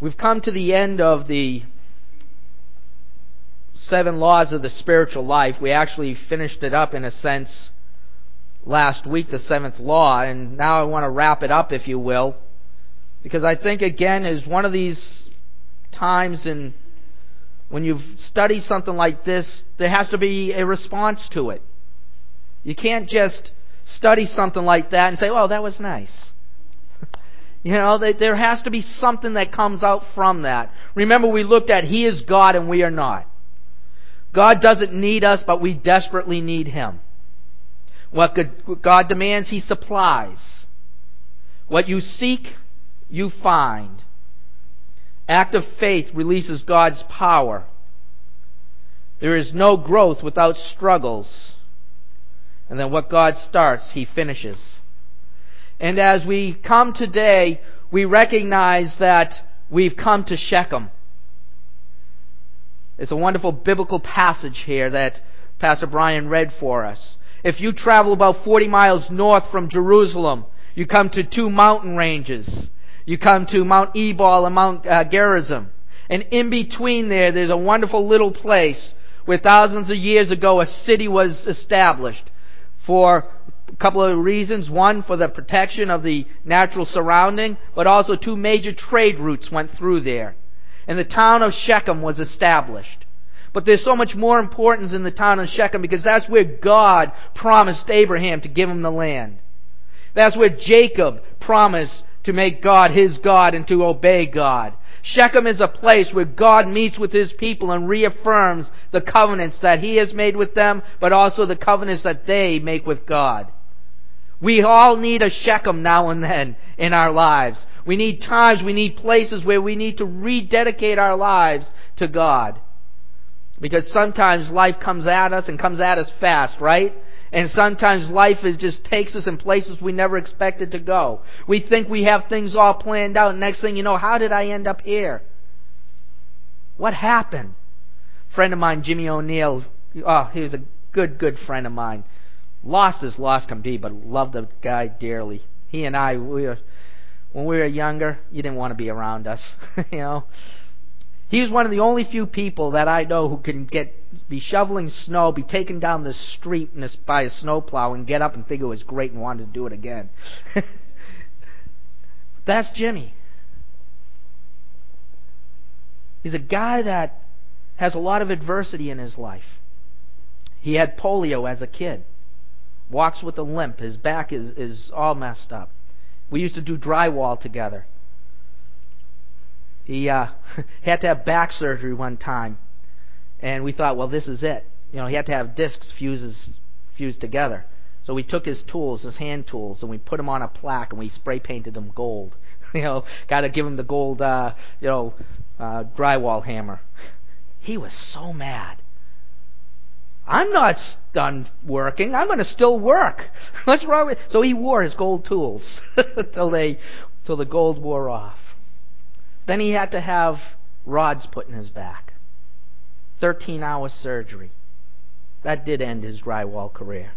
We've come to the end of the seven laws of the spiritual life. We actually finished it up in a sense last week, the seventh law, and now I want to wrap it up, if you will, because I think again is one of these times in when you've studied something like this, there has to be a response to it. You can't just study something like that and say, "Oh, that was nice." You know, there has to be something that comes out from that. Remember, we looked at He is God and we are not. God doesn't need us, but we desperately need Him. What God demands, He supplies. What you seek, you find. Act of faith releases God's power. There is no growth without struggles. And then what God starts, He finishes. And as we come today, we recognize that we've come to Shechem. It's a wonderful biblical passage here that Pastor Brian read for us. If you travel about 40 miles north from Jerusalem, you come to two mountain ranges. You come to Mount Ebal and Mount uh, Gerizim. And in between there, there's a wonderful little place where thousands of years ago a city was established for a couple of reasons. One, for the protection of the natural surrounding, but also two major trade routes went through there. And the town of Shechem was established. But there's so much more importance in the town of Shechem because that's where God promised Abraham to give him the land. That's where Jacob promised to make God his God and to obey God. Shechem is a place where God meets with his people and reaffirms the covenants that he has made with them, but also the covenants that they make with God. We all need a Shechem now and then in our lives. We need times, we need places where we need to rededicate our lives to God. Because sometimes life comes at us and comes at us fast, right? And sometimes life is just takes us in places we never expected to go. We think we have things all planned out. Next thing you know, how did I end up here? What happened? friend of mine, Jimmy O'Neill, oh, he was a good, good friend of mine. Lost as lost can be, but loved the guy dearly. He and I, we were, when we were younger, you didn't want to be around us, you know. He's one of the only few people that I know who can get be shoveling snow, be taken down the street this, by a snowplow, and get up and think it was great and wanted to do it again. That's Jimmy. He's a guy that has a lot of adversity in his life. He had polio as a kid. Walks with a limp. His back is, is all messed up. We used to do drywall together. He uh, had to have back surgery one time, and we thought, well, this is it. You know, he had to have discs fuses fused together. So we took his tools, his hand tools, and we put them on a plaque, and we spray painted them gold. you know, got to give him the gold, uh, you know, uh, drywall hammer. He was so mad. I'm not done working. I'm going to still work. What's wrong with? So he wore his gold tools till they, till the gold wore off. Then he had to have rods put in his back. 13 hour surgery. That did end his drywall career.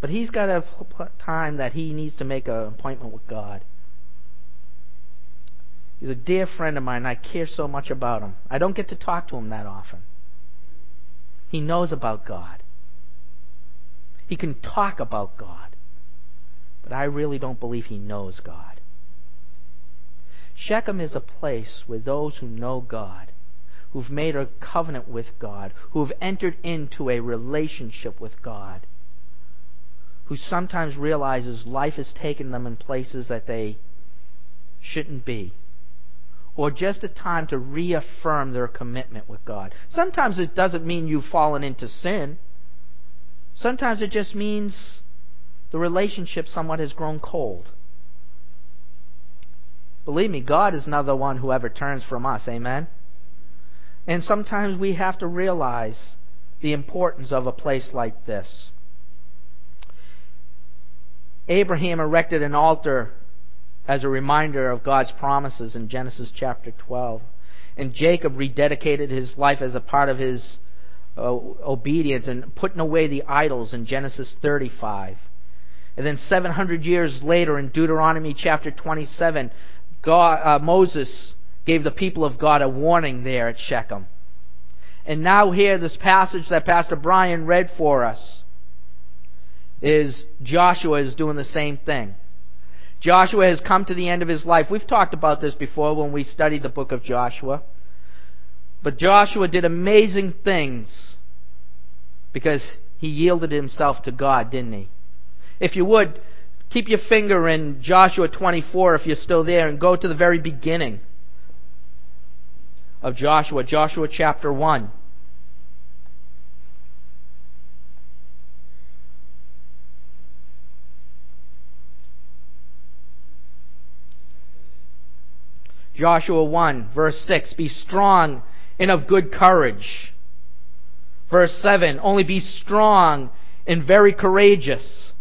But he's got a time that he needs to make an appointment with God. He's a dear friend of mine. I care so much about him. I don't get to talk to him that often. He knows about God. He can talk about God. But I really don't believe he knows God. Shechem is a place where those who know God, who've made a covenant with God, who've entered into a relationship with God, who sometimes realizes life has taken them in places that they shouldn't be, or just a time to reaffirm their commitment with God. Sometimes it doesn't mean you've fallen into sin. Sometimes it just means the relationship somewhat has grown cold. Believe me, God is not the one who ever turns from us. Amen? And sometimes we have to realize the importance of a place like this. Abraham erected an altar as a reminder of God's promises in Genesis chapter 12. And Jacob rededicated his life as a part of his uh, obedience and putting away the idols in Genesis 35. And then 700 years later, in Deuteronomy chapter 27, God, uh, Moses gave the people of God a warning there at Shechem. And now, here, this passage that Pastor Brian read for us is Joshua is doing the same thing. Joshua has come to the end of his life. We've talked about this before when we studied the book of Joshua. But Joshua did amazing things because he yielded himself to God, didn't he? If you would, keep your finger in Joshua 24 if you're still there and go to the very beginning of Joshua, Joshua chapter 1. Joshua 1, verse 6 Be strong and of good courage. Verse 7 Only be strong and very courageous.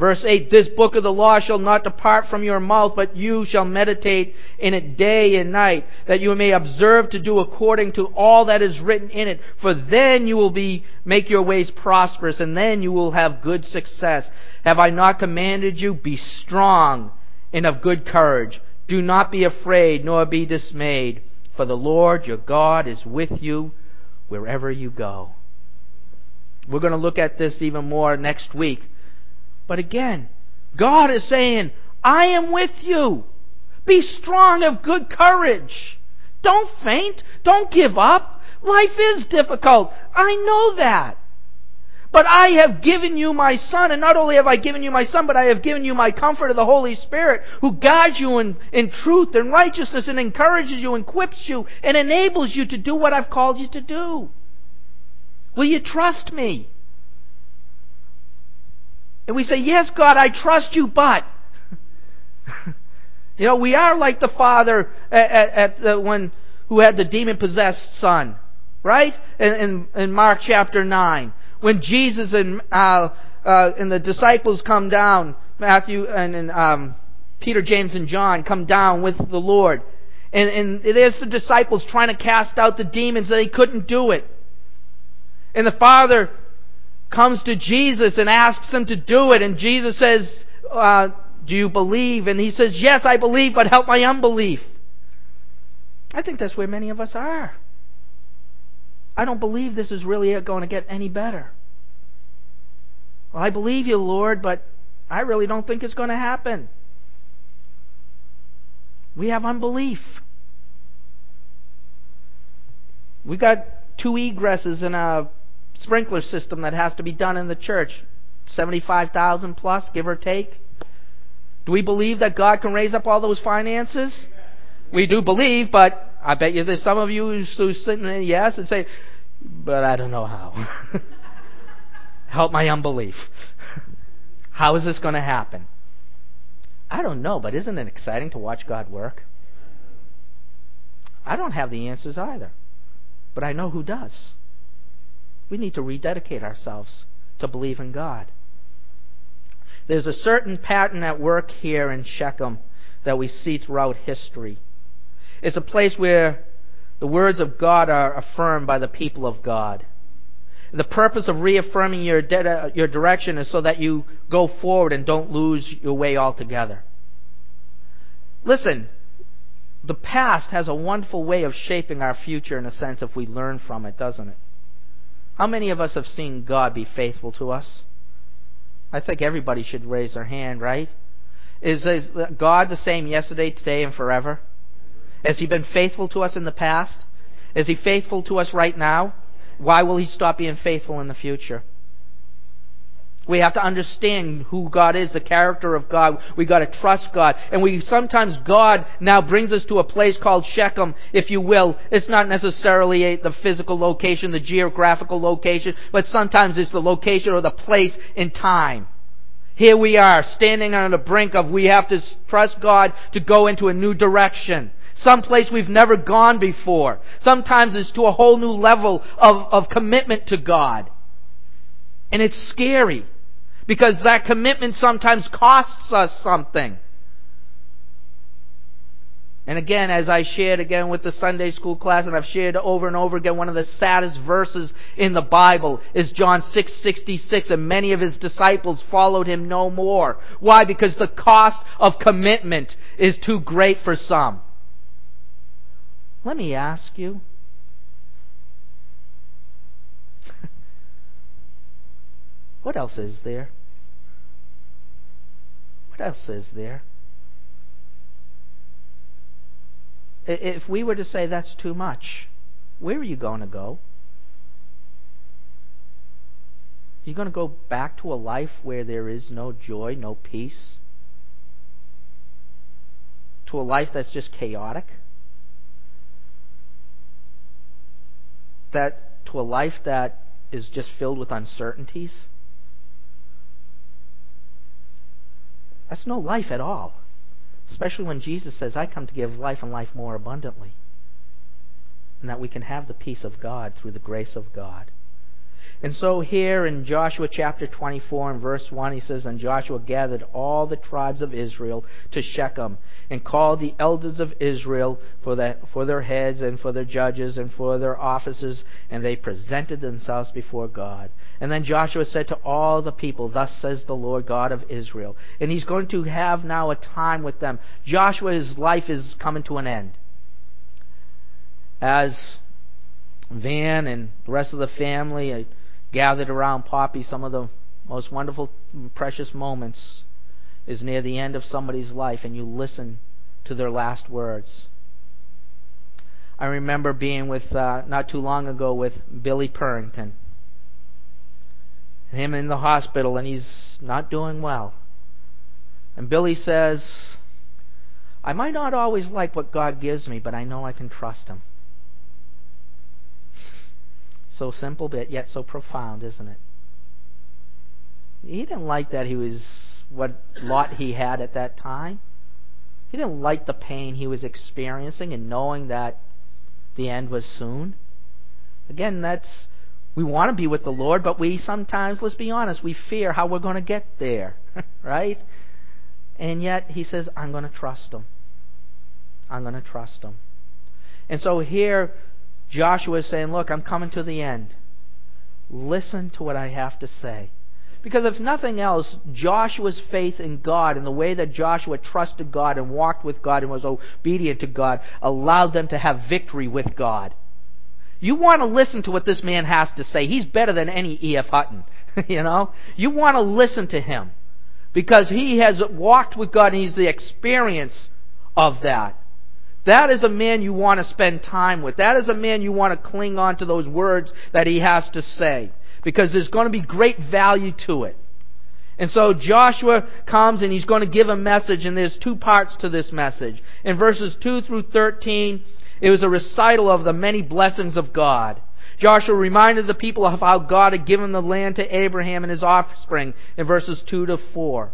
Verse 8, This book of the law shall not depart from your mouth, but you shall meditate in it day and night, that you may observe to do according to all that is written in it. For then you will be, make your ways prosperous, and then you will have good success. Have I not commanded you? Be strong and of good courage. Do not be afraid, nor be dismayed, for the Lord your God is with you wherever you go. We're going to look at this even more next week. But again, God is saying, I am with you. Be strong of good courage. Don't faint. Don't give up. Life is difficult. I know that. But I have given you my Son, and not only have I given you my Son, but I have given you my comfort of the Holy Spirit, who guides you in, in truth and righteousness and encourages you, and equips you, and enables you to do what I've called you to do. Will you trust me? And we say, Yes, God, I trust you, but. you know, we are like the father at, at, at when who had the demon possessed son, right? In, in, in, Mark chapter 9. When Jesus and, uh, uh, and the disciples come down, Matthew and, and um, Peter, James, and John come down with the Lord. And, and there's the disciples trying to cast out the demons, they couldn't do it. And the Father comes to Jesus and asks him to do it, and Jesus says, uh, Do you believe? And he says, Yes, I believe, but help my unbelief. I think that's where many of us are. I don't believe this is really going to get any better. Well, I believe you, Lord, but I really don't think it's going to happen. We have unbelief. We've got two egresses in a sprinkler system that has to be done in the church. 75,000 plus, give or take. Do we believe that God can raise up all those finances? We do believe, but I bet you there's some of you who's sitting there, yes, and say, but I don't know how. Help my unbelief. how is this going to happen? I don't know, but isn't it exciting to watch God work? I don't have the answers either, but I know who does. We need to rededicate ourselves to believe in God. There's a certain pattern at work here in Shechem that we see throughout history. It's a place where the words of God are affirmed by the people of God. The purpose of reaffirming your, de- uh, your direction is so that you go forward and don't lose your way altogether. Listen, the past has a wonderful way of shaping our future in a sense if we learn from it, doesn't it? How many of us have seen God be faithful to us? I think everybody should raise their hand, right? Is, is uh, God the same yesterday, today, and forever? Has He been faithful to us in the past? Is He faithful to us right now? Why will He stop being faithful in the future? We have to understand who God is, the character of God. We got to trust God. And we sometimes God now brings us to a place called Shechem, if you will. It's not necessarily a, the physical location, the geographical location, but sometimes it's the location or the place in time. Here we are, standing on the brink of we have to trust God to go into a new direction. Some place we've never gone before. Sometimes it's to a whole new level of, of commitment to God. And it's scary. Because that commitment sometimes costs us something. And again, as I shared again with the Sunday school class, and I've shared over and over again, one of the saddest verses in the Bible is John 6:66, and many of his disciples followed him no more. Why? Because the cost of commitment is too great for some. Let me ask you. what else is there? What else is there? If we were to say that's too much, where are you going to go? You're going to go back to a life where there is no joy, no peace? To a life that's just chaotic? That to a life that is just filled with uncertainties? That's no life at all. Especially when Jesus says, I come to give life and life more abundantly. And that we can have the peace of God through the grace of God. And so here in Joshua chapter 24 and verse 1, he says, And Joshua gathered all the tribes of Israel to Shechem, and called the elders of Israel for, the, for their heads, and for their judges, and for their officers, and they presented themselves before God. And then Joshua said to all the people, Thus says the Lord God of Israel. And he's going to have now a time with them. Joshua's life is coming to an end. As Van and the rest of the family, gathered around Poppy, some of the most wonderful, precious moments is near the end of somebody's life and you listen to their last words. I remember being with, uh, not too long ago, with Billy Purrington. Him in the hospital, and he's not doing well. And Billy says, I might not always like what God gives me, but I know I can trust Him. So simple, but yet so profound, isn't it? He didn't like that he was what lot he had at that time. He didn't like the pain he was experiencing and knowing that the end was soon. Again, that's we want to be with the Lord, but we sometimes, let's be honest, we fear how we're going to get there, right? And yet he says, I'm going to trust him. I'm going to trust him. And so here Joshua is saying, Look, I'm coming to the end. Listen to what I have to say. Because if nothing else, Joshua's faith in God and the way that Joshua trusted God and walked with God and was obedient to God allowed them to have victory with God. You want to listen to what this man has to say. He's better than any E.F. Hutton. you know? You want to listen to him. Because he has walked with God and he's the experience of that. That is a man you want to spend time with. That is a man you want to cling on to those words that he has to say. Because there's going to be great value to it. And so Joshua comes and he's going to give a message, and there's two parts to this message. In verses 2 through 13, it was a recital of the many blessings of God. Joshua reminded the people of how God had given the land to Abraham and his offspring in verses 2 to 4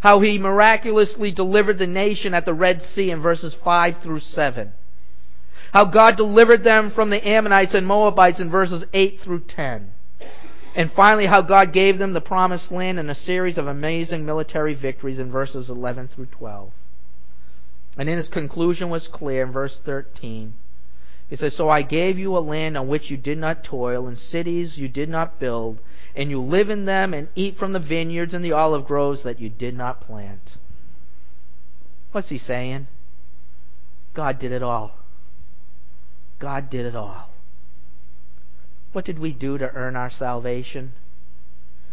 how he miraculously delivered the nation at the Red Sea in verses 5 through 7. How God delivered them from the Ammonites and Moabites in verses 8 through 10. And finally, how God gave them the promised land in a series of amazing military victories in verses 11 through 12. And then his conclusion was clear in verse 13. He says, So I gave you a land on which you did not toil, and cities you did not build, and you live in them and eat from the vineyards and the olive groves that you did not plant. What's he saying? God did it all. God did it all. What did we do to earn our salvation?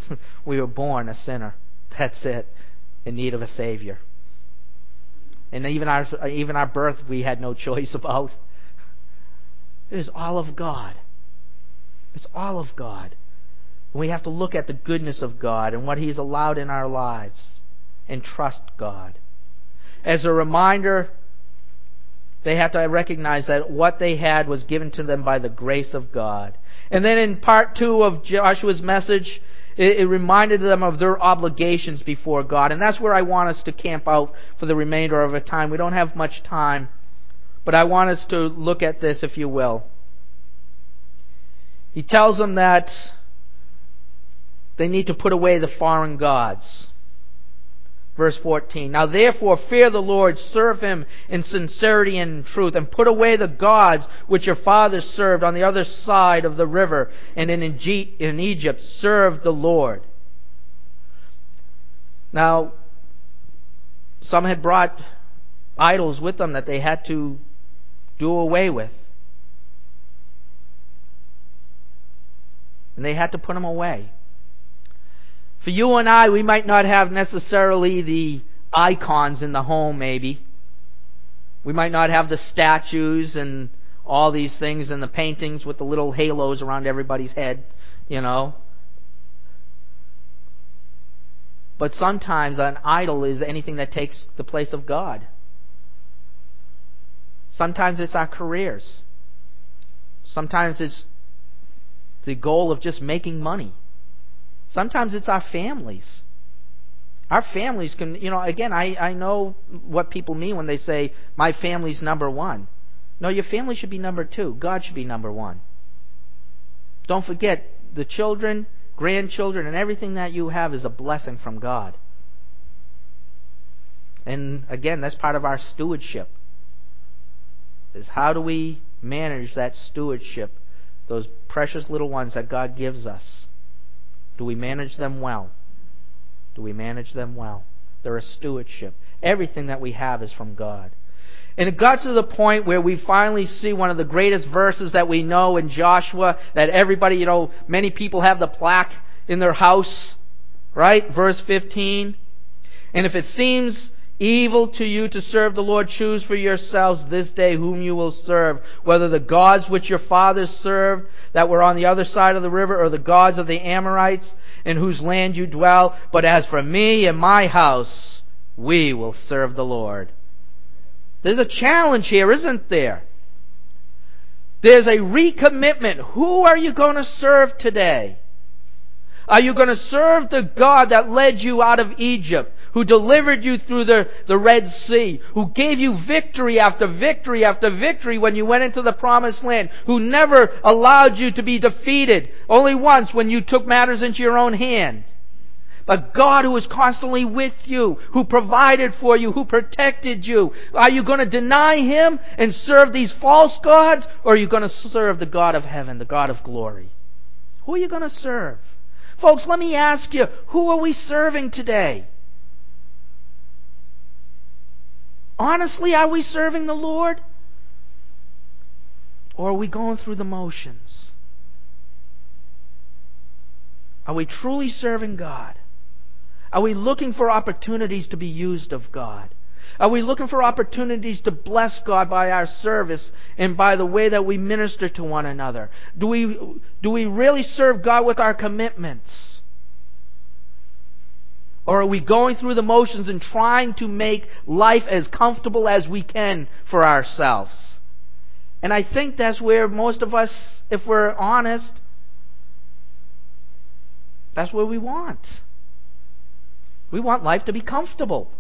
we were born a sinner. That's it. In need of a Savior. And even our, even our birth we had no choice about. It was all of God. It's all of God. We have to look at the goodness of God and what He's allowed in our lives and trust God. As a reminder, they have to recognize that what they had was given to them by the grace of God. And then in part two of Joshua's message, it, it, reminded them of their obligations before God. And that's where I want us to camp out for the remainder of our time. We don't have much time, but I want us to look at this, if you will. He tells them that they need to put away the foreign gods. Verse 14. Now therefore fear the Lord, serve him in sincerity and truth, and put away the gods which your fathers served on the other side of the river, and in Egypt serve the Lord. Now, some had brought idols with them that they had to do away with. And they had to put them away. For you and I, we might not have necessarily the icons in the home, maybe. We might not have the statues and all these things and the paintings with the little halos around everybody's head, you know. But sometimes an idol is anything that takes the place of God. Sometimes it's our careers. Sometimes it's the goal of just making money. Sometimes it's our families. Our families can, you know, again, I, I know what people mean when they say, my family's number one. No, your family should be number two. God should be number one. Don't forget, the children, grandchildren, and everything that you have is a blessing from God. And again, that's part of our stewardship. Is how do we manage that stewardship, those precious little ones that God gives us? Do we manage them well? Do we manage them well? They're a stewardship. Everything that we have is from God. And it got to the point where we finally see one of the greatest verses that we know in Joshua that everybody, you know, many people have the plaque in their house, right? Verse 15. And if it seems evil to you to serve the Lord, choose for yourselves this day whom you will serve, whether the gods which your fathers served that were on the other side of the river, or the gods of the Amorites in whose land you dwell. But as for me and my house, we will serve the Lord. There's a challenge here, isn't there? There's a recommitment. Who are you going to serve today? Are you going to serve the God that led you out of Egypt? Who delivered you through the, the Red Sea, who gave you victory after victory after victory when you went into the promised land, who never allowed you to be defeated, only once when you took matters into your own hands. But God who is constantly with you, who provided for you, who protected you. Are you going to deny Him and serve these false gods? Or are you going to serve the God of heaven, the God of glory? Who are you going to serve? Folks, let me ask you, who are we serving today? Honestly, are we serving the Lord? Or are we going through the motions? Are we truly serving God? Are we looking for opportunities to be used of God? Are we looking for opportunities to bless God by our service and by the way that we minister to one another? Do we, do we really serve God with our commitments? Or are we going through the motions and trying to make life as comfortable as we can for ourselves? And I think that's where most of us, if we're honest, that's what we want. We want life to be comfortable.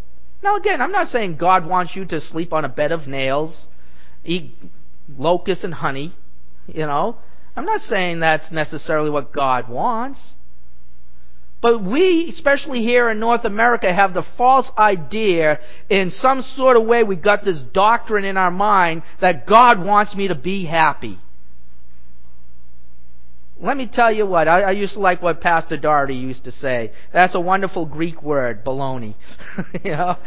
Now, again, I'm not saying God wants you to sleep on a bed of nails, eat locusts and honey, you know. I'm not saying that's necessarily what God wants. But we, especially here in North America, have the false idea in some sort of way we got this doctrine in our mind that God wants me to be happy. Let me tell you what, I, I used to like what Pastor Doherty used to say. That's a wonderful Greek word, baloney. you know?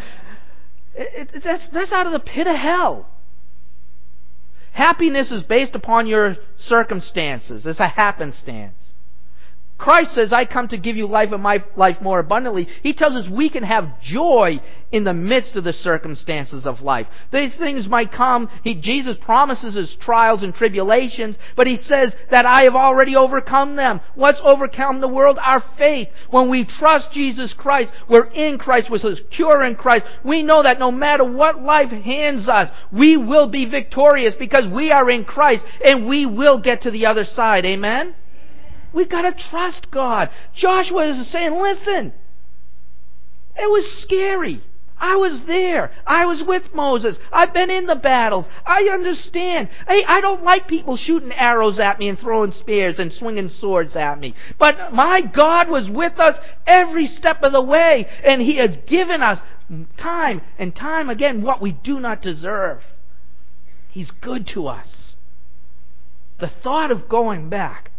It, it, that's, that's out of the pit of hell. Happiness is based upon your circumstances. It's a happenstance. Christ says, I come to give you life and my life more abundantly. He tells us we can have joy in the midst of the circumstances of life. These things might come. He, Jesus promises us trials and tribulations, but He says that I have already overcome them. What's overcome the world? Our faith. When we trust Jesus Christ, we're in Christ, we're secure in Christ. We know that no matter what life hands us, we will be victorious because we are in Christ and we will get to the other side. Amen? We've got to trust God. Joshua is saying, listen, it was scary. I was there. I was with Moses. I've been in the battles. I understand. Hey, I don't like people shooting arrows at me and throwing spears and swinging swords at me. But my God was with us every step of the way, and He has given us time and time again what we do not deserve. He's good to us. The thought of going back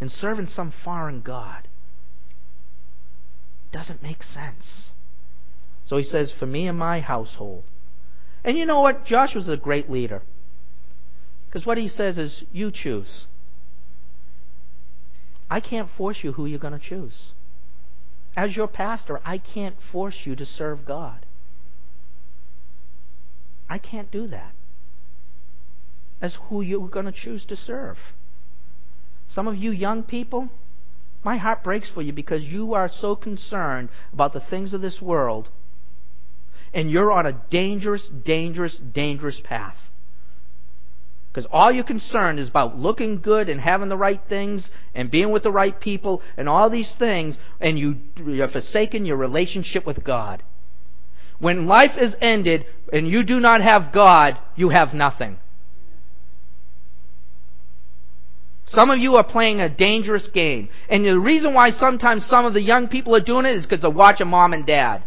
and serving some foreign God doesn't make sense. So he says, For me and my household. And you know what? Joshua's a great leader. Because what he says is, You choose. I can't force you who you're going to choose. As your pastor, I can't force you to serve God. I can't do that. As who you're going to choose to serve. Some of you young people, my heart breaks for you because you are so concerned about the things of this world, and you're on a dangerous, dangerous, dangerous path. Because all you're concerned is about looking good and having the right things and being with the right people and all these things, and you, you're forsaken your relationship with God. When life is ended and you do not have God, you have nothing. Some of you are playing a dangerous game. And the reason why sometimes some of the young people are doing it is because they're watching mom and dad.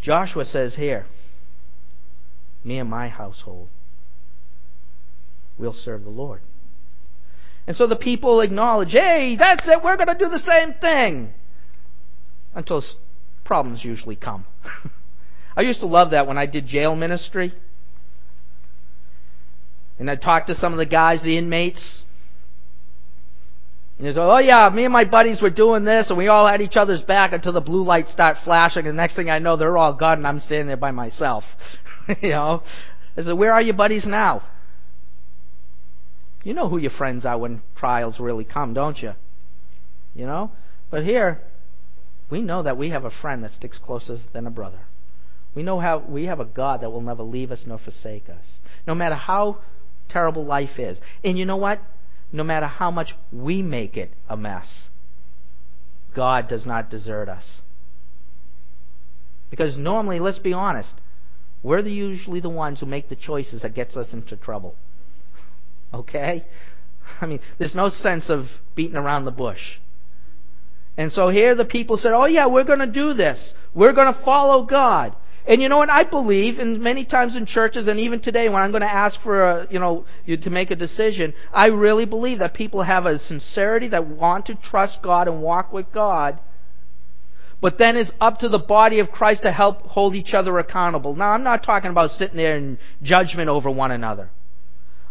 Joshua says here, me and my household we'll serve the Lord. And so the people acknowledge, hey, that's it, we're going to do the same thing. Until problems usually come. I used to love that when I did jail ministry. And I talked to some of the guys, the inmates. And they said, oh yeah, me and my buddies were doing this, and we all had each other's back until the blue lights start flashing, and the next thing I know, they're all gone, and I'm standing there by myself. you know? I said, where are your buddies now? You know who your friends are when trials really come, don't you? You know? But here, we know that we have a friend that sticks closer than a brother. We know how we have a God that will never leave us nor forsake us. No matter how terrible life is. And you know what? No matter how much we make it a mess, God does not desert us. Because normally, let's be honest, we're the, usually the ones who make the choices that gets us into trouble. Okay? I mean, there's no sense of beating around the bush. And so here the people said, oh yeah, we're going to do this. We're going to follow God. And you know what? I believe, and many times in churches, and even today when I'm going to ask for, a, you know, you to make a decision, I really believe that people have a sincerity that want to trust God and walk with God. But then it's up to the body of Christ to help hold each other accountable. Now, I'm not talking about sitting there in judgment over one another.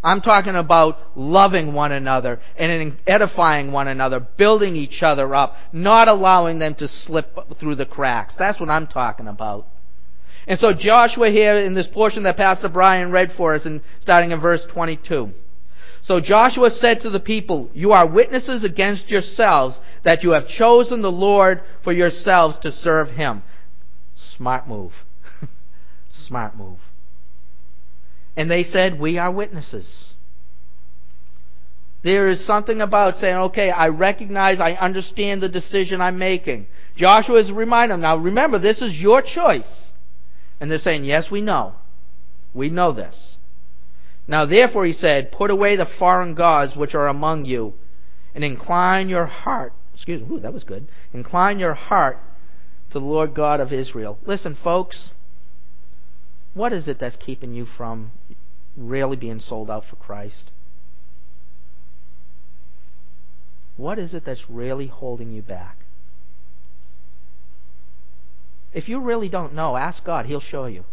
I'm talking about loving one another and edifying one another, building each other up, not allowing them to slip through the cracks. That's what I'm talking about. And so Joshua here in this portion that Pastor Brian read for us, and starting in verse 22. So Joshua said to the people, You are witnesses against yourselves that you have chosen the Lord for yourselves to serve him. Smart move. Smart move. And they said, We are witnesses. There is something about saying, okay, I recognize, I understand the decision I'm making. Joshua is reminding them, now remember, this is your choice. And they're saying, Yes, we know. We know this. Now therefore, he said, Put away the foreign gods which are among you, and incline your heart. Excuse me, ooh, that was good. Incline your heart to the Lord God of Israel. Listen, folks, what is it that's keeping you from really being sold out for Christ? What is it that's really holding you back? If you really don't know, ask God. He'll show you.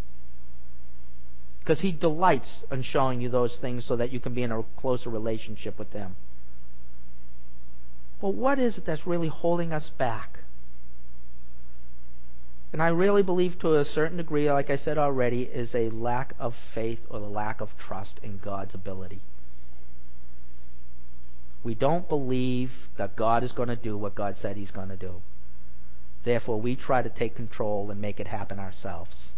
Because He delights in showing you those things so that you can be in a closer relationship with Him. But what is it that's really holding us back? And I really believe to a certain degree, like I said already, is a lack of faith or the lack of trust in God's ability. We don't believe that God is going to do what God said He's going to do. Therefore, we try to take control and make it happen ourselves.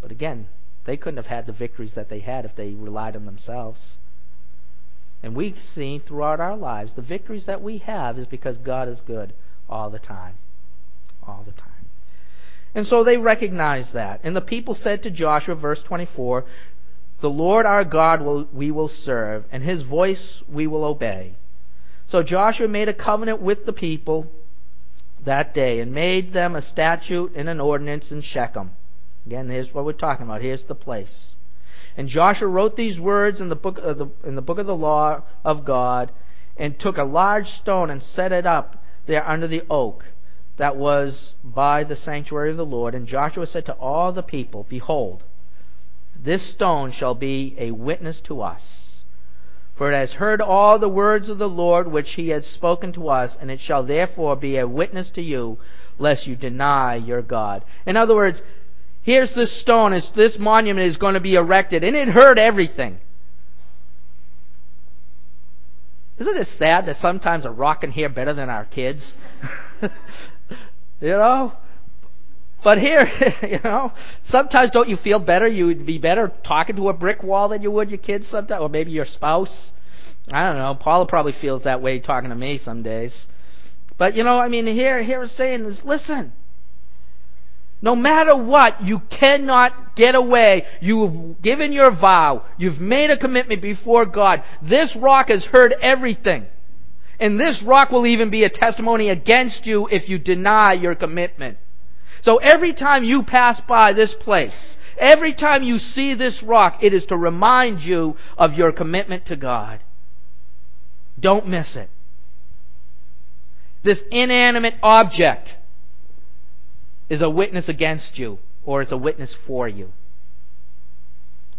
But again, they couldn't have had the victories that they had if they relied on themselves. And we've seen throughout our lives the victories that we have is because God is good all the time. All the time. And so they recognized that. And the people said to Joshua, verse 24, The Lord our God will, we will serve, and his voice we will obey. So Joshua made a covenant with the people that day and made them a statute and an ordinance in Shechem. Again, here's what we're talking about. Here's the place. And Joshua wrote these words in the book of the, in the book of the law of God and took a large stone and set it up there under the oak that was by the sanctuary of the Lord. And Joshua said to all the people, Behold, this stone shall be a witness to us. For it has heard all the words of the Lord which he has spoken to us, and it shall therefore be a witness to you, lest you deny your God. In other words, here's this stone, this monument is going to be erected, and it heard everything. Isn't it sad that sometimes a rock can hear better than our kids? You know? But here, you know, sometimes don't you feel better? You would be better talking to a brick wall than you would your kids sometimes, or maybe your spouse. I don't know. Paula probably feels that way talking to me some days. But you know, I mean, here, here is saying is, listen. No matter what, you cannot get away. You've given your vow. You've made a commitment before God. This rock has heard everything. And this rock will even be a testimony against you if you deny your commitment. So every time you pass by this place, every time you see this rock, it is to remind you of your commitment to God. Don't miss it. This inanimate object is a witness against you, or it's a witness for you.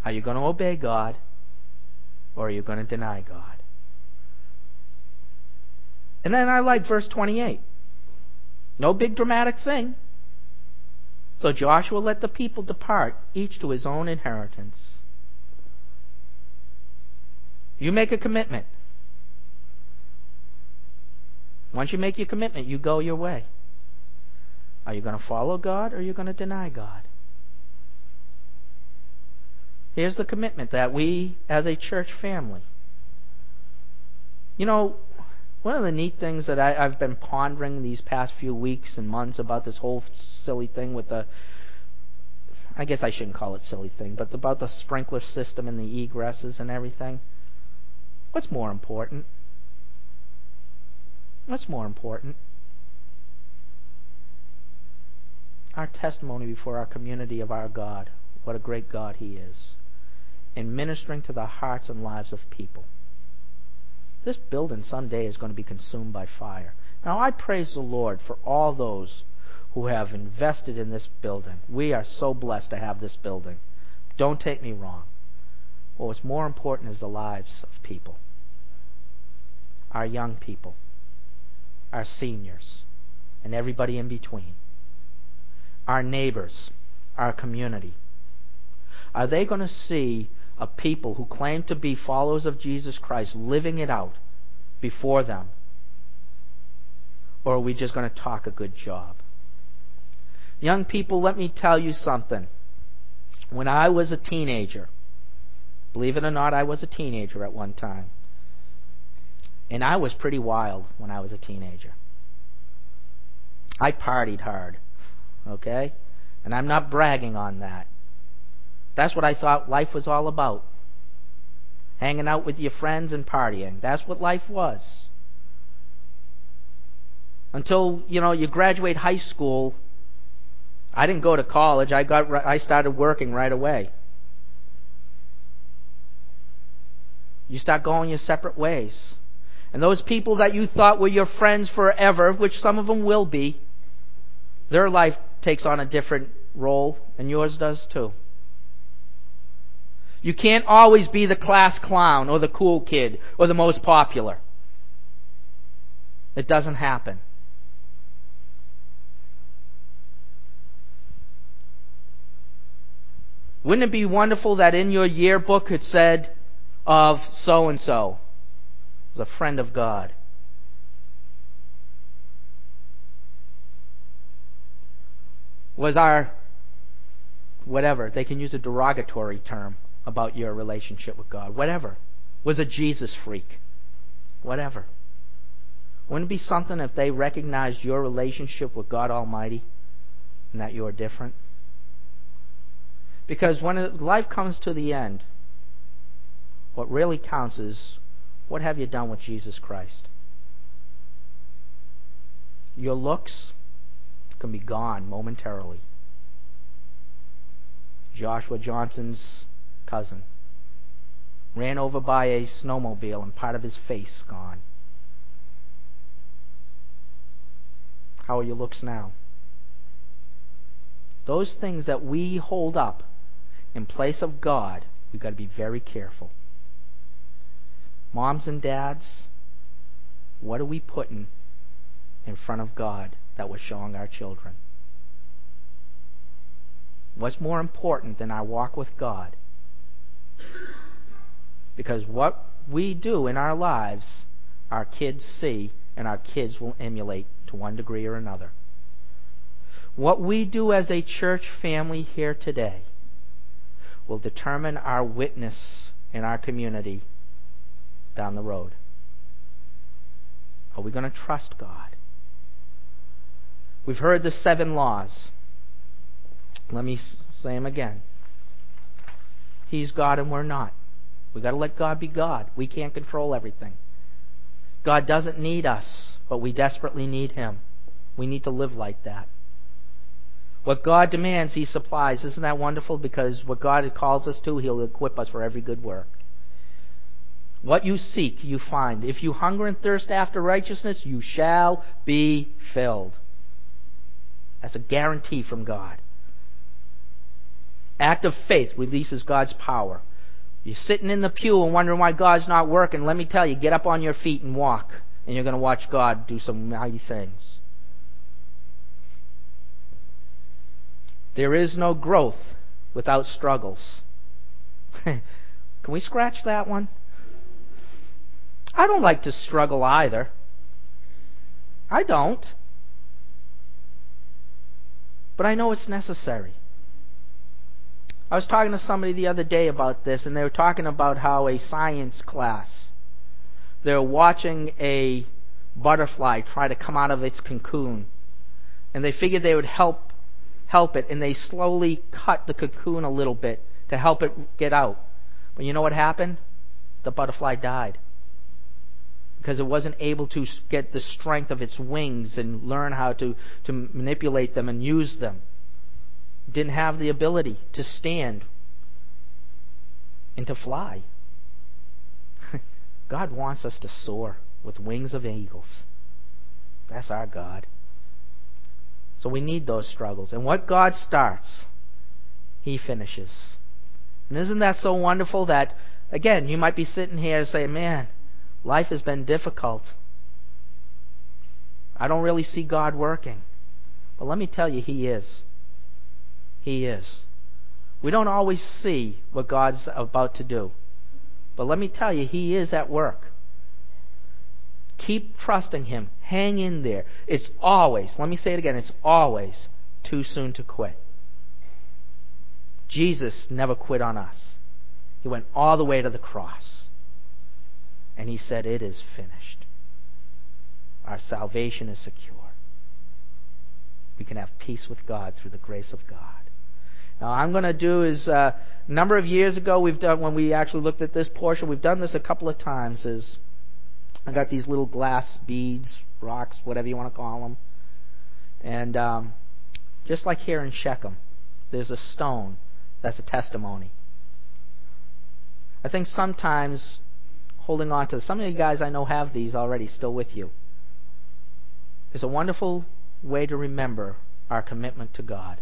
Are you going to obey God, or are you going to deny God? And then I like verse 28. No big dramatic thing. So Joshua let the people depart, each to his own inheritance. You make a commitment. Once you make your commitment, you go your way. Are you going to follow God or are you going to deny God? Here's the commitment that we, as a church family, you know, one of the neat things that I, I've been pondering these past few weeks and months about this whole silly thing with the I guess I shouldn't call it silly thing, but about the sprinkler system and the egresses and everything. What's more important? What's more important? Our testimony before our community of our God, what a great God He is, in ministering to the hearts and lives of people. This building someday is going to be consumed by fire. Now, I praise the Lord for all those who have invested in this building. We are so blessed to have this building. Don't take me wrong. what's more important is the lives of people our young people, our seniors, and everybody in between, our neighbors, our community. Are they going to see a people who claim to be followers of Jesus Christ living it out before them? Or are we just going to talk a good job? Young people, let me tell you something. When I was a teenager, believe it or not, I was a teenager at one time. And I was pretty wild when I was a teenager. I partied hard, okay? And I'm not bragging on that. That's what I thought life was all about. Hanging out with your friends and partying. That's what life was. Until, you know, you graduate high school. I didn't go to college. I got I started working right away. You start going your separate ways. And those people that you thought were your friends forever, which some of them will be, their life takes on a different role, and yours does too. You can't always be the class clown or the cool kid or the most popular. It doesn't happen. Wouldn't it be wonderful that in your yearbook it said of so and so was a friend of God? Was our whatever, they can use a derogatory term about your relationship with God. Whatever. Was a Jesus freak. Whatever. Wouldn't it be something if they recognized your relationship with God Almighty and that you are different? Because when life comes to the end, what really counts is what have you done with Jesus Christ? Your looks can be gone momentarily. Joshua Johnson's cousin ran over by a snowmobile and part of his face gone. How are your looks now? Those things that we hold up in place of God, we've got to be very careful. Moms and dads, what are we putting in front of God that we're showing our children? What's more important than our walk with God? Because what we do in our lives, our kids see and our kids will emulate to one degree or another. What we do as a church family here today will determine our witness in our community down the road. Are we going to trust God? We've heard the seven laws. Let me say them again. He's God and we're not. We've got to let God be God. We can't control everything. God doesn't need us, but we desperately need Him. We need to live like that. What God demands, He supplies. Isn't that wonderful? Because what God calls us to, He'll equip us for every good work. What you seek, you find. If you hunger and thirst after righteousness, you shall be filled. That's a guarantee from God. Act of faith releases God's power. You're sitting in the pew and wondering why God's not working. Let me tell you, get up on your feet and walk, and you're going to watch God do some mighty things. There is no growth without struggles. Can we scratch that one? I don't like to struggle either. I don't. But I know it's necessary. I was talking to somebody the other day about this, and they were talking about how a science class, they were watching a butterfly try to come out of its cocoon, and they figured they would help help it, and they slowly cut the cocoon a little bit to help it get out. But you know what happened? The butterfly died because it wasn't able to get the strength of its wings and learn how to, to manipulate them and use them didn't have the ability to stand and to fly. God wants us to soar with wings of eagles. That's our God. So we need those struggles. And what God starts, He finishes. And isn't that so wonderful that, again, you might be sitting here and say, man, life has been difficult. I don't really see God working. But let me tell you, He is. He is. We don't always see what God's about to do. But let me tell you, He is at work. Keep trusting Him. Hang in there. It's always, let me say it again, it's always too soon to quit. Jesus never quit on us. He went all the way to the cross. And He said, It is finished. Our salvation is secure. We can have peace with God through the grace of God. Now, I'm going to do is uh, a number of years ago we've done when we actually looked at this portion. We've done this a couple of times. Is I got these little glass beads, rocks, whatever you want to call them, and um, just like here in Shechem, there's a stone that's a testimony. I think sometimes holding on to some of you guys I know have these already still with you. Is a wonderful way to remember our commitment to God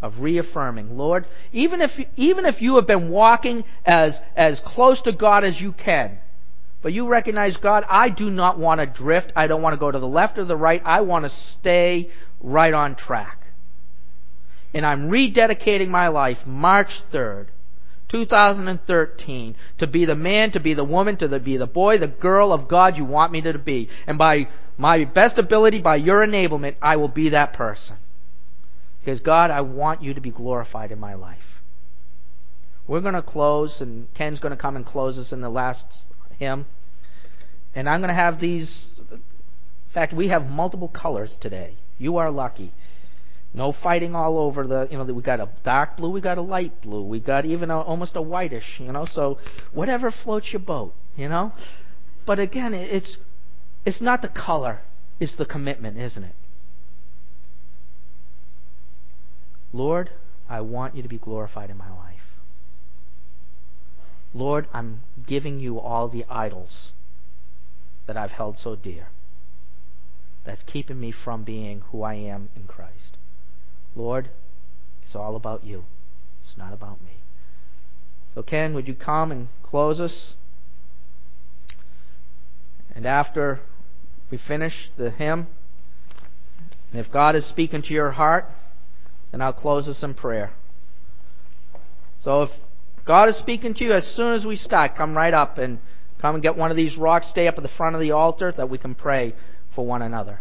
of reaffirming, Lord, even if even if you have been walking as as close to God as you can, but you recognize God, I do not want to drift. I don't want to go to the left or the right. I want to stay right on track. And I'm rededicating my life March 3rd, 2013, to be the man, to be the woman, to the, be the boy, the girl of God you want me to be. And by my best ability, by your enablement, I will be that person. Because, God, I want you to be glorified in my life. We're going to close, and Ken's going to come and close us in the last hymn. And I'm going to have these. In fact, we have multiple colors today. You are lucky. No fighting all over the, you know, we got a dark blue, we got a light blue, we got even a, almost a whitish, you know, so whatever floats your boat, you know. But again, it's it's not the color, it's the commitment, isn't it? Lord, I want you to be glorified in my life. Lord, I'm giving you all the idols that I've held so dear. That's keeping me from being who I am in Christ. Lord, it's all about you. It's not about me. So, Ken, would you come and close us? And after we finish the hymn, and if God is speaking to your heart, then I'll close us in prayer. So if God is speaking to you as soon as we start, come right up and come and get one of these rocks, stay up at the front of the altar that we can pray for one another.